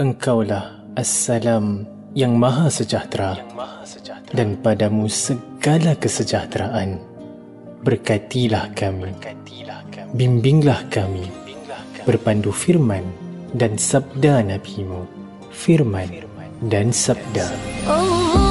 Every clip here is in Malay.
Engkaulah Assalam yang Maha Sejahtera, yang maha sejahtera. dan padamu segala kesejahteraan. Berkatilah kami, Berkatilah kami. Bimbinglah, kami. bimbinglah kami, berpandu firman dan sabda Nabi-Mu, firman, firman. dan sabda. Dan sabda. Oh.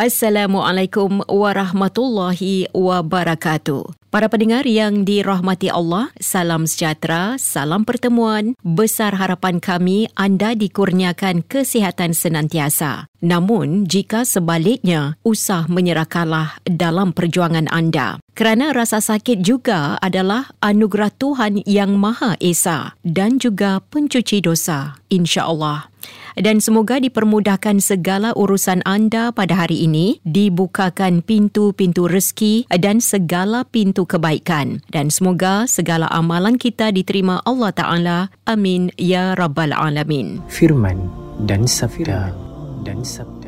Assalamualaikum warahmatullahi wabarakatuh. Para pendengar yang dirahmati Allah, salam sejahtera, salam pertemuan. Besar harapan kami anda dikurniakan kesihatan senantiasa. Namun, jika sebaliknya, usah menyerah kalah dalam perjuangan anda. Kerana rasa sakit juga adalah anugerah Tuhan yang Maha Esa dan juga pencuci dosa, insya-Allah dan semoga dipermudahkan segala urusan anda pada hari ini, dibukakan pintu-pintu rezeki dan segala pintu kebaikan. Dan semoga segala amalan kita diterima Allah Ta'ala. Amin. Ya Rabbal Alamin. Firman dan sabda. Dan sabda.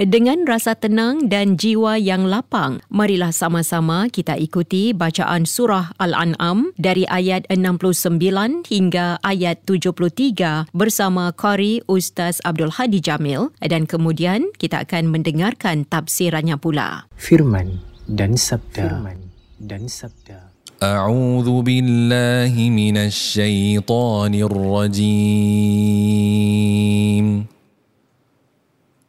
Dengan rasa tenang dan jiwa yang lapang, marilah sama-sama kita ikuti bacaan surah Al-An'am dari ayat 69 hingga ayat 73 bersama Qari Ustaz Abdul Hadi Jamil dan kemudian kita akan mendengarkan tafsirannya pula. Firman dan sabda. Firman dan sabda. أعوذ بالله من الشيطان الرجيم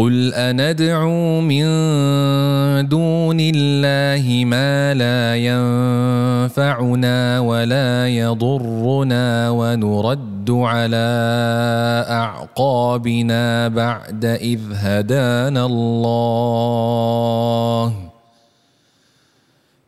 قل أندعو من دون الله ما لا ينفعنا ولا يضرنا ونرد على أعقابنا بعد إذ هدانا الله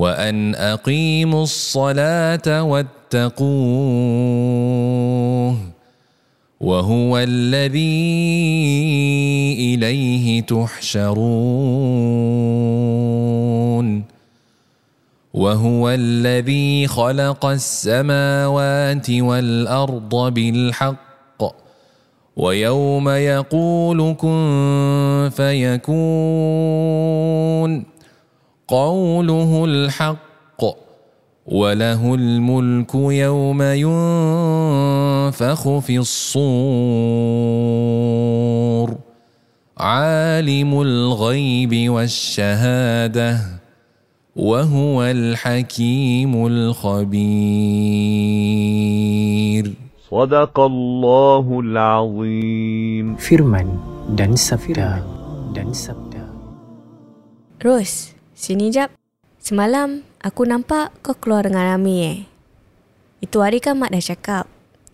وأن أقيموا الصلاة واتقوه وهو الذي إليه تحشرون وهو الذي خلق السماوات والأرض بالحق ويوم يقول كن فيكون قوله الحق وله الملك يوم ينفخ في الصور عالم الغيب والشهادة وهو الحكيم الخبير صدق الله العظيم Firman dan sabda dan sabda. Ros, sini jap. Semalam aku nampak kau keluar dengan Rami eh. Itu hari kan mak dah cakap,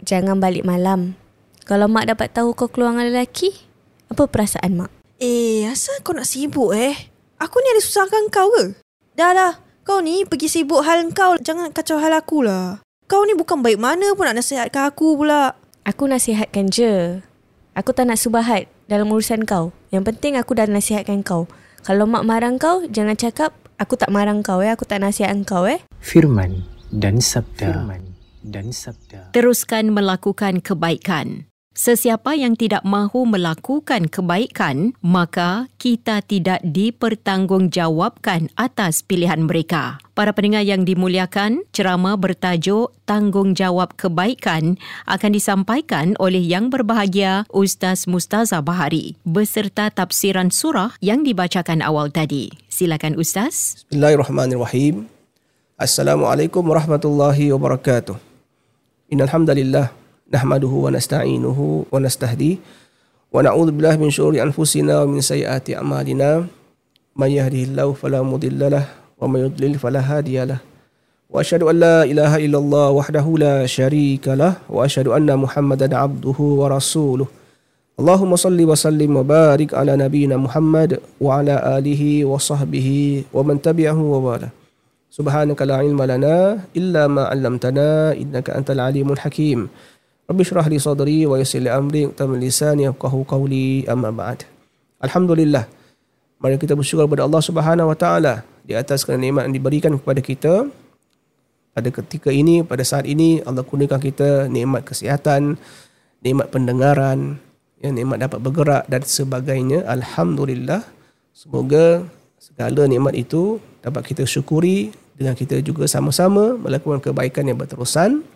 jangan balik malam. Kalau mak dapat tahu kau keluar dengan lelaki, apa perasaan mak? Eh, asal kau nak sibuk eh? Aku ni ada susahkan kau ke? Dah lah, kau ni pergi sibuk hal kau. Jangan kacau hal aku lah. Kau ni bukan baik mana pun nak nasihatkan aku pula. Aku nasihatkan je. Aku tak nak subahat dalam urusan kau. Yang penting aku dah nasihatkan kau. Kalau mak marah kau, jangan cakap aku tak marah kau eh. Aku tak nasihat kau eh. Firman dan sabda. Firman dan sabda. Teruskan melakukan kebaikan. Sesiapa yang tidak mahu melakukan kebaikan, maka kita tidak dipertanggungjawabkan atas pilihan mereka. Para pendengar yang dimuliakan, ceramah bertajuk Tanggungjawab Kebaikan akan disampaikan oleh yang berbahagia Ustaz Mustaza Bahari beserta tafsiran surah yang dibacakan awal tadi. Silakan Ustaz. Bismillahirrahmanirrahim. Assalamualaikum warahmatullahi wabarakatuh. Innal hamdalillah nahmaduhu wa nasta'inuhu wa nastahdi wa na'udzu billahi min syururi anfusina wa min sayyiati a'malina may yahdihillahu fala mudilla lahu wa may yudlil fala hadiyalah. Wa asyhadu an la ilaha illallah wahdahu la syarika lah wa asyhadu anna Muhammadan abduhu wa rasuluh. Allahumma salli wa sallim wa barik ala nabiyyina Muhammad wa ala alihi wa sahbihi wa man tabi'ahu wa Rabbi syrah li sadri wa yassir li amri tamil lisani yafqahu qawli amma ba'd. Alhamdulillah. Mari kita bersyukur kepada Allah Subhanahu wa taala di atas kerana nikmat yang diberikan kepada kita. Pada ketika ini, pada saat ini Allah kurniakan kita nikmat kesihatan, nikmat pendengaran, ya, nikmat dapat bergerak dan sebagainya. Alhamdulillah. Semoga segala nikmat itu dapat kita syukuri dengan kita juga sama-sama melakukan kebaikan yang berterusan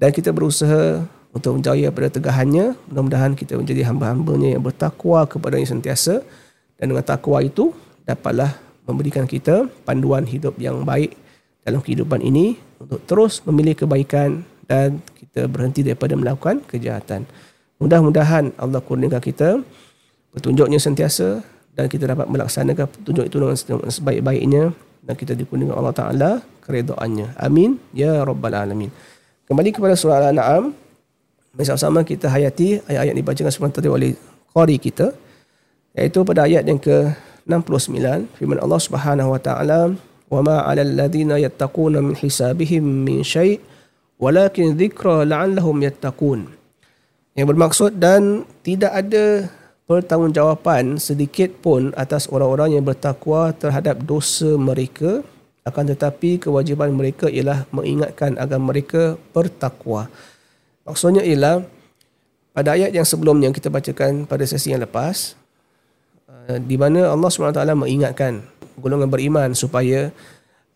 dan kita berusaha untuk menjaya pada tegahannya. Mudah-mudahan kita menjadi hamba-hambanya yang bertakwa kepada yang sentiasa. Dan dengan takwa itu dapatlah memberikan kita panduan hidup yang baik dalam kehidupan ini untuk terus memilih kebaikan dan kita berhenti daripada melakukan kejahatan. Mudah-mudahan Allah kurniakan kita petunjuknya sentiasa dan kita dapat melaksanakan petunjuk itu dengan sebaik-baiknya dan kita dikurniakan Allah Ta'ala keredoannya. Amin. Ya Rabbal Alamin. Kembali kepada surah Al-An'am, bersama-sama kita hayati ayat-ayat yang dibacakan sebentar tadi oleh qari kita iaitu pada ayat yang ke 69 firman Allah Subhanahu wa taala wama 'alal ladzina yattaquna min hisabihim min syai' walakin dhikra la'allahum yattaqun. Yang bermaksud dan tidak ada pertanggungjawapan sedikit pun atas orang-orang yang bertakwa terhadap dosa mereka akan tetapi kewajipan mereka ialah mengingatkan agar mereka bertakwa. Maksudnya ialah pada ayat yang sebelumnya kita bacakan pada sesi yang lepas uh, di mana Allah SWT mengingatkan golongan beriman supaya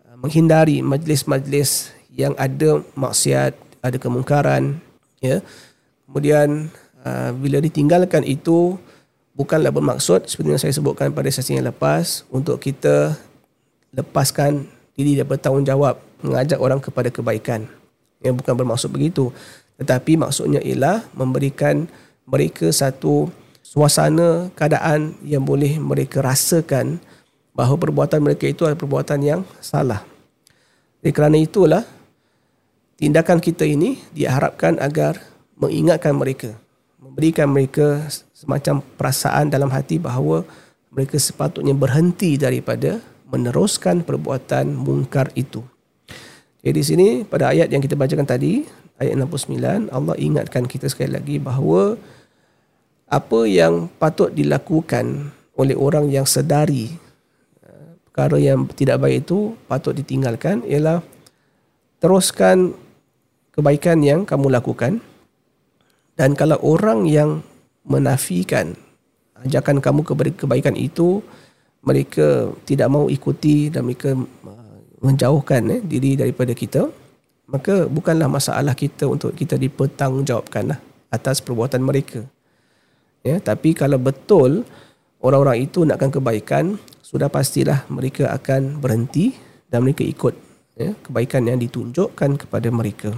uh, menghindari majlis-majlis yang ada maksiat, ada kemungkaran ya. Kemudian uh, bila ditinggalkan itu bukanlah bermaksud seperti yang saya sebutkan pada sesi yang lepas untuk kita lepaskan diri dia bertanggungjawab mengajak orang kepada kebaikan. Yang bukan bermaksud begitu. Tetapi maksudnya ialah memberikan mereka satu suasana keadaan yang boleh mereka rasakan bahawa perbuatan mereka itu adalah perbuatan yang salah. Jadi kerana itulah tindakan kita ini diharapkan agar mengingatkan mereka memberikan mereka semacam perasaan dalam hati bahawa mereka sepatutnya berhenti daripada meneruskan perbuatan mungkar itu. Jadi di sini pada ayat yang kita bacakan tadi, ayat 69, Allah ingatkan kita sekali lagi bahawa apa yang patut dilakukan oleh orang yang sedari perkara yang tidak baik itu patut ditinggalkan ialah teruskan kebaikan yang kamu lakukan dan kalau orang yang menafikan ajakan kamu kepada kebaikan itu mereka tidak mau ikuti dan mereka uh, menjauhkan eh, diri daripada kita maka bukanlah masalah kita untuk kita dipertanggungjawabkan lah atas perbuatan mereka. Ya tapi kalau betul orang-orang itu nakkan kebaikan sudah pastilah mereka akan berhenti dan mereka ikut ya kebaikan yang ditunjukkan kepada mereka.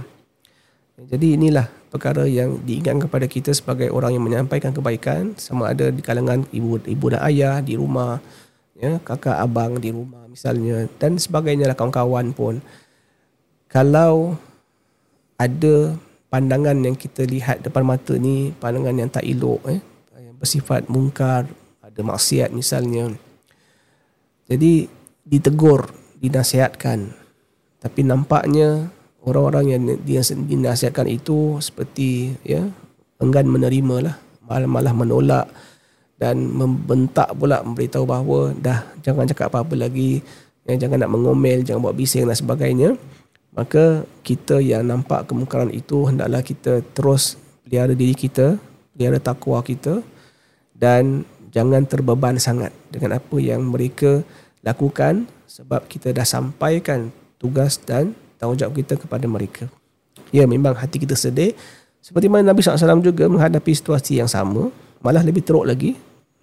Jadi inilah perkara yang diingatkan kepada kita sebagai orang yang menyampaikan kebaikan. Sama ada di kalangan ibu ibu dan ayah di rumah ya kakak abang di rumah misalnya dan sebagainya lah kawan-kawan pun. Kalau ada pandangan yang kita lihat depan mata ni pandangan yang tak elok eh yang bersifat mungkar ada maksiat misalnya. Jadi ditegur dinasihatkan. Tapi nampaknya orang-orang yang dia dinasihatkan itu seperti ya enggan menerima lah. Malah malah menolak dan membentak pula memberitahu bahawa dah jangan cakap apa-apa lagi ya, jangan nak mengomel jangan buat bising dan sebagainya maka kita yang nampak kemungkaran itu hendaklah kita terus pelihara diri kita pelihara takwa kita dan jangan terbeban sangat dengan apa yang mereka lakukan sebab kita dah sampaikan tugas dan tanggungjawab kita kepada mereka. Ya memang hati kita sedih. Seperti mana Nabi SAW juga menghadapi situasi yang sama malah lebih teruk lagi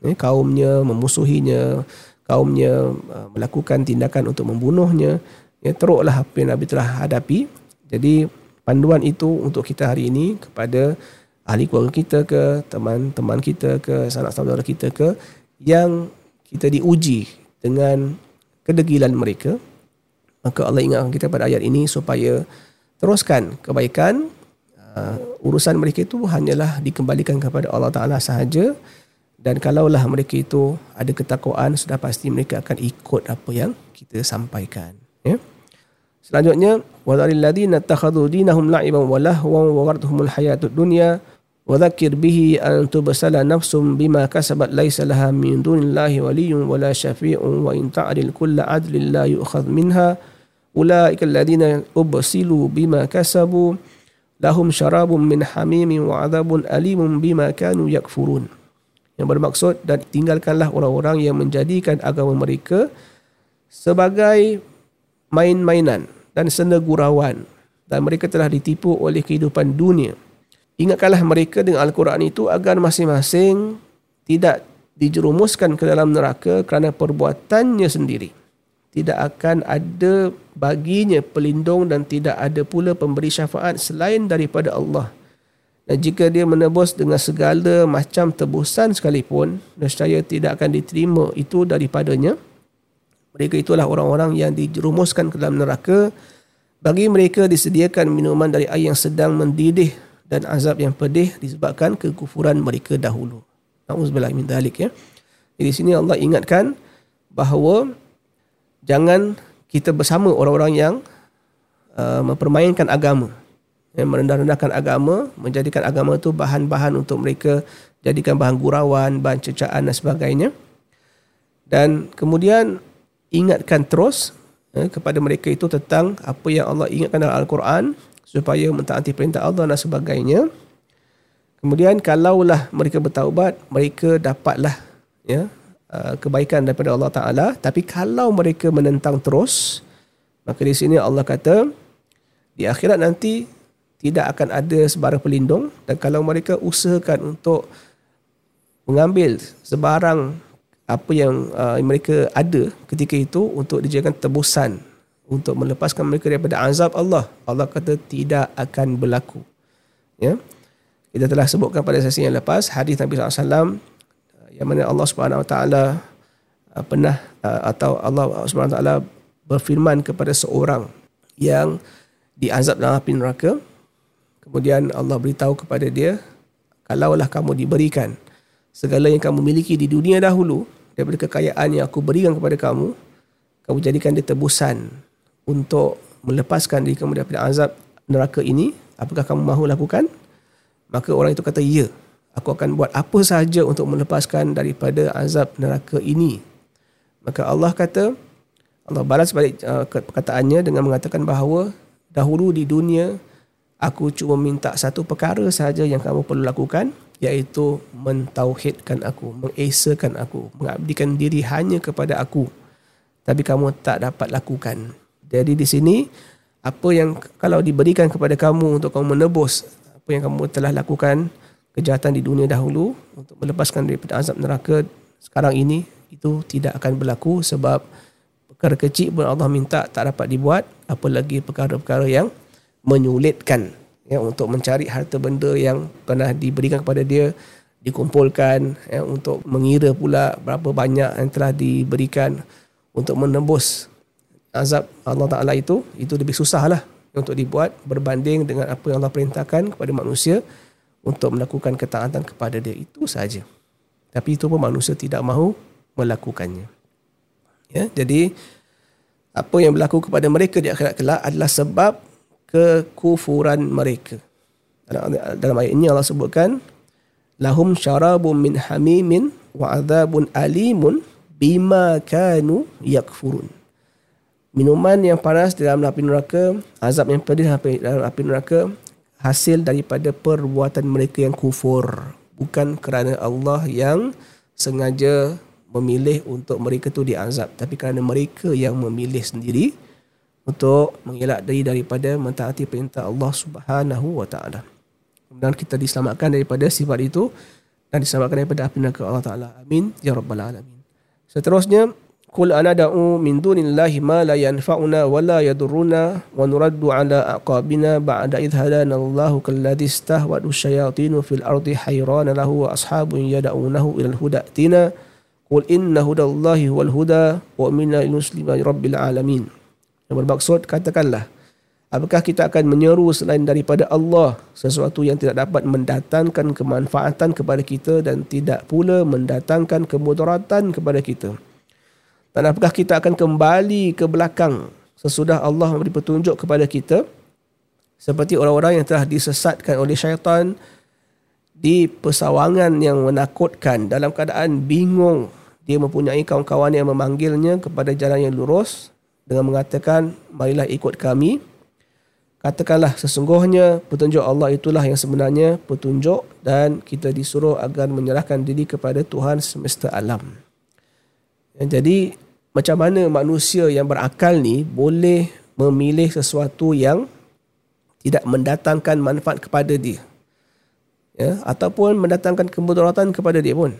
eh, kaumnya memusuhinya kaumnya uh, melakukan tindakan untuk membunuhnya ya teruklah apa yang Nabi telah hadapi. Jadi panduan itu untuk kita hari ini kepada ahli keluarga kita ke teman-teman kita ke sanak saudara kita ke yang kita diuji dengan kedegilan mereka. Maka Allah ingatkan kita pada ayat ini supaya teruskan kebaikan. Uh, urusan mereka itu hanyalah dikembalikan kepada Allah Taala sahaja dan kalaulah mereka itu ada ketakwaan sudah pasti mereka akan ikut apa yang kita sampaikan ya. Selanjutnya wadharil ladina takhadhu dinahum la'iban wa lahwan wa gharatuhumul hayatud dunya wa dhakkir bihi an tubsala nafsum bima kasabat laysa laha min dunillahi waliyyun wala syafi'un wa in ta'dil kulla adlin la yu'khadh minha ulaika alladhina ubsilu bima kasabu lahum syarabun min hamimin wa adhabun alimun bima kanu yakfurun yang bermaksud dan tinggalkanlah orang-orang yang menjadikan agama mereka sebagai main-mainan dan senda gurauan dan mereka telah ditipu oleh kehidupan dunia. Ingatkanlah mereka dengan Al-Quran itu agar masing-masing tidak dijerumuskan ke dalam neraka kerana perbuatannya sendiri. Tidak akan ada baginya pelindung dan tidak ada pula pemberi syafaat selain daripada Allah. Dan jika dia menebus dengan segala macam tebusan sekalipun, nescaya tidak akan diterima itu daripadanya. Mereka itulah orang-orang yang dijerumuskan ke dalam neraka. Bagi mereka disediakan minuman dari air yang sedang mendidih dan azab yang pedih disebabkan kekufuran mereka dahulu. Nauzubillah min dalik ya. Jadi sini Allah ingatkan bahawa jangan kita bersama orang-orang yang uh, mempermainkan agama yang merendah-rendahkan agama, menjadikan agama itu bahan-bahan untuk mereka jadikan bahan gurauan, bahan cecaan dan sebagainya. Dan kemudian ingatkan terus eh, kepada mereka itu tentang apa yang Allah ingatkan dalam Al-Quran supaya mentaati perintah Allah dan sebagainya. Kemudian kalaulah mereka bertaubat, mereka dapatlah ya uh, kebaikan daripada Allah Taala. Tapi kalau mereka menentang terus, maka di sini Allah kata di akhirat nanti tidak akan ada sebarang pelindung dan kalau mereka usahakan untuk mengambil sebarang apa yang uh, mereka ada ketika itu untuk dijadikan tebusan untuk melepaskan mereka daripada azab Allah. Allah kata tidak akan berlaku. Ya. Kita telah sebutkan pada sesi yang lepas hadis Nabi SAW uh, yang mana Allah Subhanahu Wa Taala uh, pernah uh, atau Allah Subhanahu Wa Taala berfirman kepada seorang yang diazab dalam api neraka Kemudian Allah beritahu kepada dia kalaulah kamu diberikan segala yang kamu miliki di dunia dahulu daripada kekayaan yang aku berikan kepada kamu kamu jadikan dia tebusan untuk melepaskan diri kamu daripada azab neraka ini. Apakah kamu mahu lakukan? Maka orang itu kata ya aku akan buat apa sahaja untuk melepaskan daripada azab neraka ini. Maka Allah kata Allah balas balik uh, perkataannya dengan mengatakan bahawa dahulu di dunia aku cuma minta satu perkara sahaja yang kamu perlu lakukan iaitu mentauhidkan aku, mengesakan aku, mengabdikan diri hanya kepada aku. Tapi kamu tak dapat lakukan. Jadi di sini apa yang kalau diberikan kepada kamu untuk kamu menebus apa yang kamu telah lakukan kejahatan di dunia dahulu untuk melepaskan daripada azab neraka sekarang ini itu tidak akan berlaku sebab perkara kecil pun Allah minta tak dapat dibuat apalagi perkara-perkara yang menyulitkan ya untuk mencari harta benda yang pernah diberikan kepada dia dikumpulkan ya untuk mengira pula berapa banyak yang telah diberikan untuk menembus azab Allah Taala itu. Itu lebih susahlah untuk dibuat berbanding dengan apa yang Allah perintahkan kepada manusia untuk melakukan ketaatan kepada dia. Itu saja tapi itu pun manusia tidak mahu melakukannya. Ya jadi apa yang berlaku kepada mereka di akhirat kelak adalah sebab kekufuran mereka. Dalam, ayat ini Allah sebutkan lahum syarabun min hamimin wa adzabun alimun bima kanu yakfurun. Minuman yang panas dalam api neraka, azab yang pedih dalam api neraka hasil daripada perbuatan mereka yang kufur. Bukan kerana Allah yang sengaja memilih untuk mereka tu diazab. Tapi kerana mereka yang memilih sendiri untuk mengelak diri daripada mentaati perintah Allah Subhanahu wa taala. Kemudian kita diselamatkan daripada sifat itu dan diselamatkan daripada api neraka Allah taala. Amin ya rabbal alamin. Seterusnya Qul ana da'u min dunillahi ma la yanfa'una wa la yadurruna wa nuraddu ala aqabina ba'da idh hadana Allahu kalladhi istahwadu syayatinu fil ardi hayrana lahu wa ashabun yad'unahu ila al-huda tina Qul inna hudallahi wal huda wa minna muslimin rabbil alamin yang bermaksud katakanlah apakah kita akan menyeru selain daripada Allah sesuatu yang tidak dapat mendatangkan kemanfaatan kepada kita dan tidak pula mendatangkan kemudaratan kepada kita. Dan apakah kita akan kembali ke belakang sesudah Allah memberi petunjuk kepada kita? Seperti orang-orang yang telah disesatkan oleh syaitan di pesawangan yang menakutkan. Dalam keadaan bingung dia mempunyai kawan-kawan yang memanggilnya kepada jalan yang lurus dengan mengatakan marilah ikut kami. Katakanlah sesungguhnya petunjuk Allah itulah yang sebenarnya petunjuk dan kita disuruh agar menyerahkan diri kepada Tuhan semesta alam. Jadi macam mana manusia yang berakal ni boleh memilih sesuatu yang tidak mendatangkan manfaat kepada dia? Ya ataupun mendatangkan kemudaratan kepada dia pun.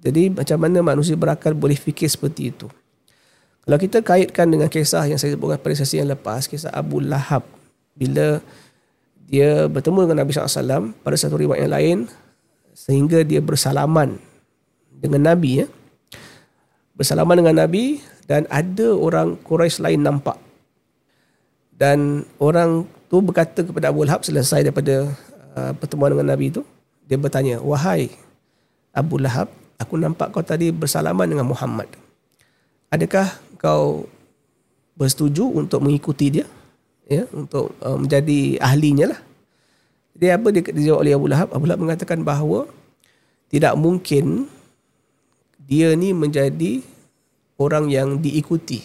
Jadi macam mana manusia berakal boleh fikir seperti itu kalau kita kaitkan dengan kisah yang saya sebutkan pada sesi yang lepas, kisah Abu Lahab bila dia bertemu dengan Nabi SAW pada satu riwayat yang lain sehingga dia bersalaman dengan Nabi ya. Bersalaman dengan Nabi dan ada orang Quraisy lain nampak. Dan orang tu berkata kepada Abu Lahab selesai daripada uh, pertemuan dengan Nabi itu, dia bertanya, "Wahai Abu Lahab, aku nampak kau tadi bersalaman dengan Muhammad. Adakah kau bersetuju untuk mengikuti dia ya untuk uh, menjadi ahlinya lah. Dia apa dia dijawab oleh Abu Lahab? Abu Lahab mengatakan bahawa tidak mungkin dia ni menjadi orang yang diikuti.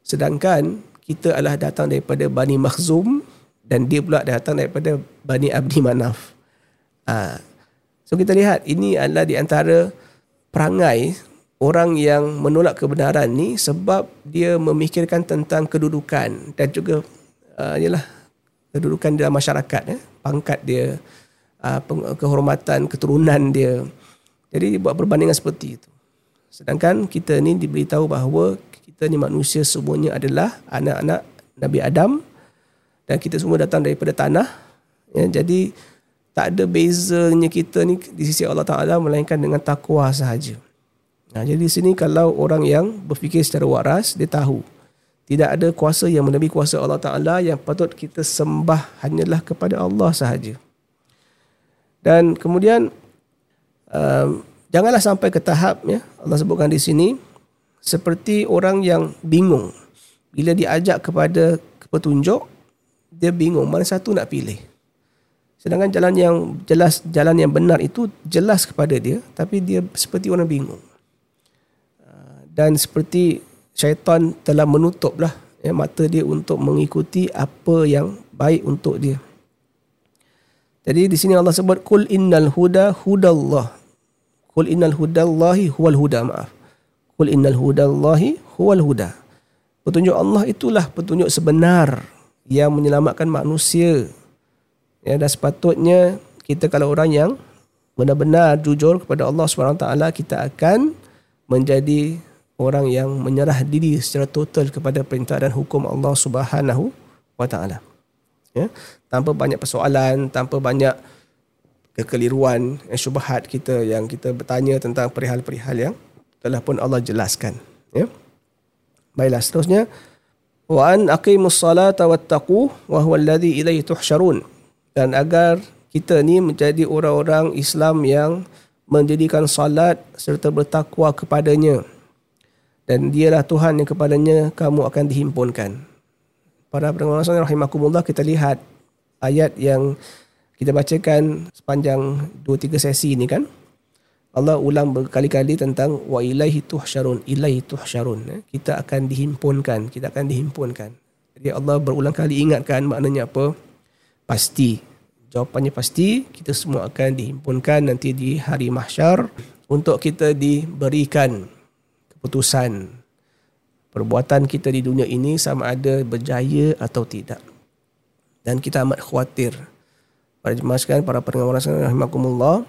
Sedangkan kita adalah datang daripada Bani Makhzum dan dia pula datang daripada Bani Abdi Manaf. Ha. so kita lihat ini adalah di antara perangai orang yang menolak kebenaran ni sebab dia memikirkan tentang kedudukan dan juga uh, yalah kedudukan dalam masyarakat eh pangkat dia uh, kehormatan keturunan dia. Jadi buat perbandingan seperti itu. Sedangkan kita ni diberitahu bahawa kita ni manusia semuanya adalah anak-anak Nabi Adam dan kita semua datang daripada tanah ya. Jadi tak ada bezanya kita ni di sisi Allah Taala melainkan dengan takwa sahaja Nah, jadi di sini kalau orang yang berfikir secara waras, dia tahu. Tidak ada kuasa yang melebihi kuasa Allah Ta'ala yang patut kita sembah hanyalah kepada Allah sahaja. Dan kemudian um, janganlah sampai ke tahap ya Allah sebutkan di sini seperti orang yang bingung. Bila diajak kepada petunjuk dia bingung mana satu nak pilih. Sedangkan jalan yang jelas jalan yang benar itu jelas kepada dia tapi dia seperti orang bingung dan seperti syaitan telah menutuplah ya, mata dia untuk mengikuti apa yang baik untuk dia jadi di sini Allah sebut kul innal huda hudallah. Kul innal hudallahi huwal huda maaf. Kul innal hudallahi huwal huda. Petunjuk Allah itulah petunjuk sebenar yang menyelamatkan manusia. Ya, dan sepatutnya kita kalau orang yang benar-benar jujur kepada Allah SWT, kita akan menjadi orang yang menyerah diri secara total kepada perintah dan hukum Allah Subhanahu wa taala. Ya, tanpa banyak persoalan, tanpa banyak kekeliruan, eh, syubhat kita yang kita bertanya tentang perihal-perihal yang telah pun Allah jelaskan. Ya. Baiklah seterusnya wa an aqimus salata wattaqu wa huwa alladhi ilayhi tuhsyarun dan agar kita ni menjadi orang-orang Islam yang menjadikan salat serta bertakwa kepadanya dan dialah Tuhan yang kepadanya kamu akan dihimpunkan. Para pendengar rahimakumullah kita lihat ayat yang kita bacakan sepanjang 2 3 sesi ini kan. Allah ulang berkali-kali tentang wa ilaihi tuhsyarun ilaihi tuhsyarun eh. kita akan dihimpunkan kita akan dihimpunkan jadi Allah berulang kali ingatkan maknanya apa pasti jawapannya pasti kita semua akan dihimpunkan nanti di hari mahsyar untuk kita diberikan keputusan perbuatan kita di dunia ini sama ada berjaya atau tidak dan kita amat khawatir para jemaah para pendengar rahimakumullah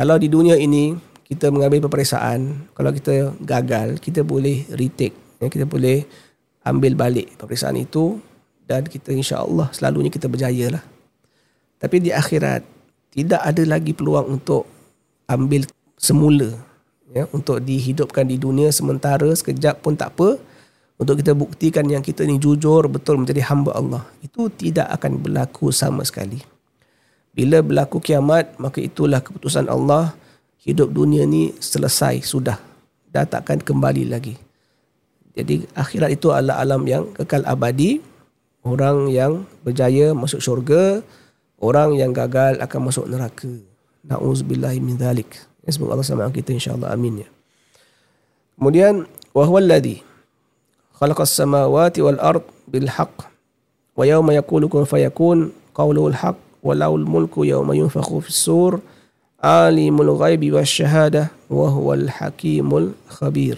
kalau di dunia ini kita mengambil peperiksaan, kalau kita gagal, kita boleh retake. Ya, kita boleh ambil balik peperiksaan itu dan kita insya Allah selalunya kita berjaya lah. Tapi di akhirat, tidak ada lagi peluang untuk ambil semula. Ya, untuk dihidupkan di dunia sementara sekejap pun tak apa. Untuk kita buktikan yang kita ni jujur betul menjadi hamba Allah. Itu tidak akan berlaku sama sekali. Bila berlaku kiamat, maka itulah keputusan Allah. Hidup dunia ni selesai, sudah. Dah takkan kembali lagi. Jadi akhirat itu adalah alam yang kekal abadi. Orang yang berjaya masuk syurga. Orang yang gagal akan masuk neraka. Na'uzubillahi min dhalik. Ya, semoga Allah sama kita insyaAllah. Amin ya. Kemudian, وَهُوَ الَّذِي خَلَقَ السَّمَاوَاتِ وَالْأَرْضِ بِالْحَقِّ وَيَوْمَ يَقُولُ كُنْ فَيَكُونُ قَوْلُهُ الْحَقِّ ولو الملك يوم ينفخ في السور عالم الغيب والشهادة وهو الحكيم الخبير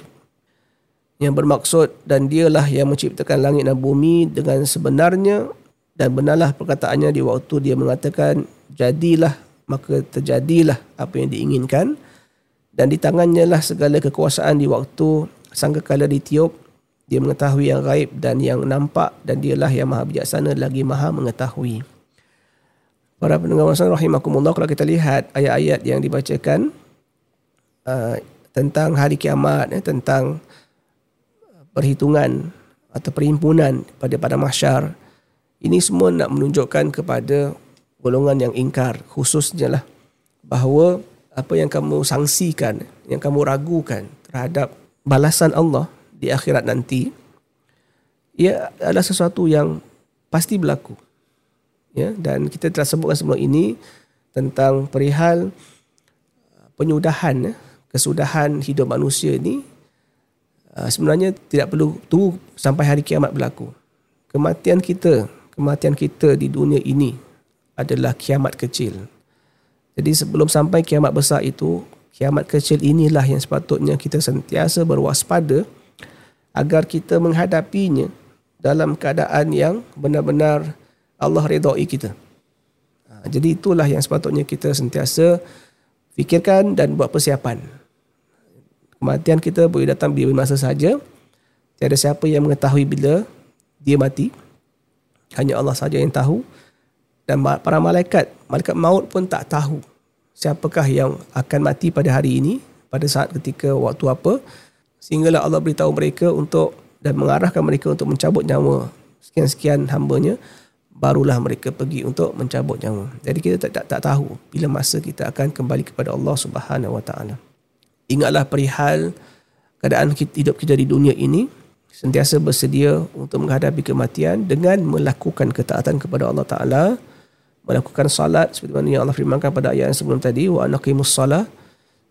yang bermaksud dan dialah yang menciptakan langit dan bumi dengan sebenarnya dan benarlah perkataannya di waktu dia mengatakan jadilah maka terjadilah apa yang diinginkan. Dan di tangannya lah segala kekuasaan di waktu sangkakala ditiup dia mengetahui yang gaib dan yang nampak dan dialah yang maha bijaksana lagi maha mengetahui. Para pendengar masa rahimakumullah. Kalau kita lihat ayat-ayat yang dibacakan uh, tentang hari kiamat eh, tentang perhitungan atau perhimpunan pada pada mahsyar ini semua nak menunjukkan kepada golongan yang ingkar khususnya lah bahawa apa yang kamu sangsikan yang kamu ragukan terhadap balasan Allah di akhirat nanti ia adalah sesuatu yang pasti berlaku. Ya dan kita telah sebutkan sebelum ini tentang perihal uh, penyudahan ya, kesudahan hidup manusia ini uh, sebenarnya tidak perlu tunggu sampai hari kiamat berlaku. Kematian kita kematian kita di dunia ini adalah kiamat kecil jadi sebelum sampai kiamat besar itu kiamat kecil inilah yang sepatutnya kita sentiasa berwaspada agar kita menghadapinya dalam keadaan yang benar-benar Allah redai kita. Ha, jadi itulah yang sepatutnya kita sentiasa fikirkan dan buat persiapan. Kematian kita boleh datang bila masa saja. Tiada siapa yang mengetahui bila dia mati. Hanya Allah saja yang tahu. Dan para malaikat, malaikat maut pun tak tahu siapakah yang akan mati pada hari ini, pada saat ketika waktu apa. Sehinggalah Allah beritahu mereka untuk dan mengarahkan mereka untuk mencabut nyawa sekian-sekian hambanya barulah mereka pergi untuk mencabut nyawa. Jadi kita tak, tak, tak tahu bila masa kita akan kembali kepada Allah Subhanahu Wa Taala. Ingatlah perihal keadaan kita, hidup kita di dunia ini sentiasa bersedia untuk menghadapi kematian dengan melakukan ketaatan kepada Allah Taala, melakukan salat seperti mana yang Allah firmankan pada ayat yang sebelum tadi wa anaqimus salat.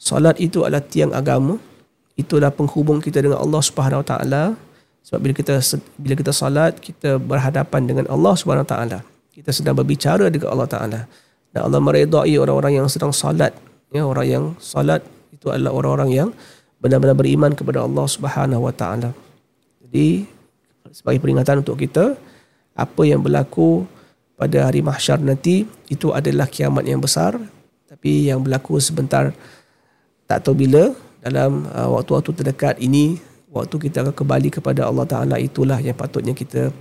Salat itu adalah tiang agama. Itulah penghubung kita dengan Allah Subhanahu Taala sebab bila kita bila kita salat, kita berhadapan dengan Allah Subhanahu taala. Kita sedang berbicara dengan Allah taala. Dan Allah meredai orang-orang yang sedang salat. Ya, orang yang salat itu adalah orang-orang yang benar-benar beriman kepada Allah Subhanahu wa taala. Jadi sebagai peringatan untuk kita apa yang berlaku pada hari mahsyar nanti itu adalah kiamat yang besar tapi yang berlaku sebentar tak tahu bila dalam uh, waktu-waktu terdekat ini waktu kita akan kembali kepada Allah Ta'ala itulah yang patutnya kita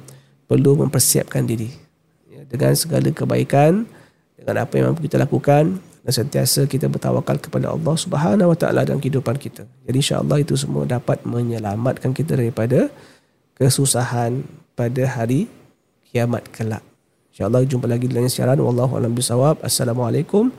perlu mempersiapkan diri. Ya, dengan segala kebaikan, dengan apa yang mampu kita lakukan, dan sentiasa kita bertawakal kepada Allah Subhanahu Wa Ta'ala dalam kehidupan kita. Jadi insyaAllah itu semua dapat menyelamatkan kita daripada kesusahan pada hari kiamat kelak. InsyaAllah jumpa lagi dalam siaran. Wallahu'alam bisawab. Assalamualaikum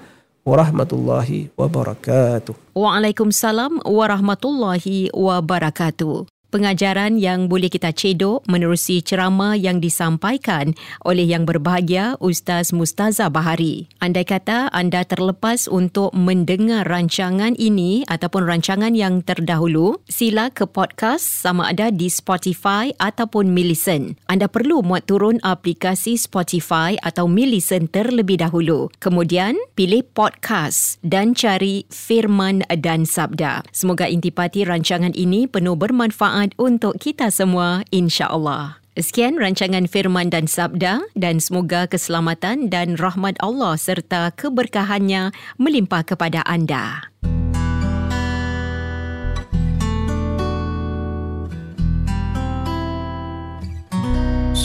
warahmatullahi wabarakatuh. Waalaikumsalam warahmatullahi wabarakatuh. Pengajaran yang boleh kita cedok menerusi ceramah yang disampaikan oleh yang berbahagia Ustaz Mustaza Bahari. Andai kata anda terlepas untuk mendengar rancangan ini ataupun rancangan yang terdahulu, sila ke podcast sama ada di Spotify ataupun Millicent. Anda perlu muat turun aplikasi Spotify atau Millicent terlebih dahulu. Kemudian, pilih podcast dan cari Firman dan Sabda. Semoga intipati rancangan ini penuh bermanfaat untuk kita semua insya-Allah. Sekian rancangan firman dan sabda dan semoga keselamatan dan rahmat Allah serta keberkahannya melimpah kepada anda.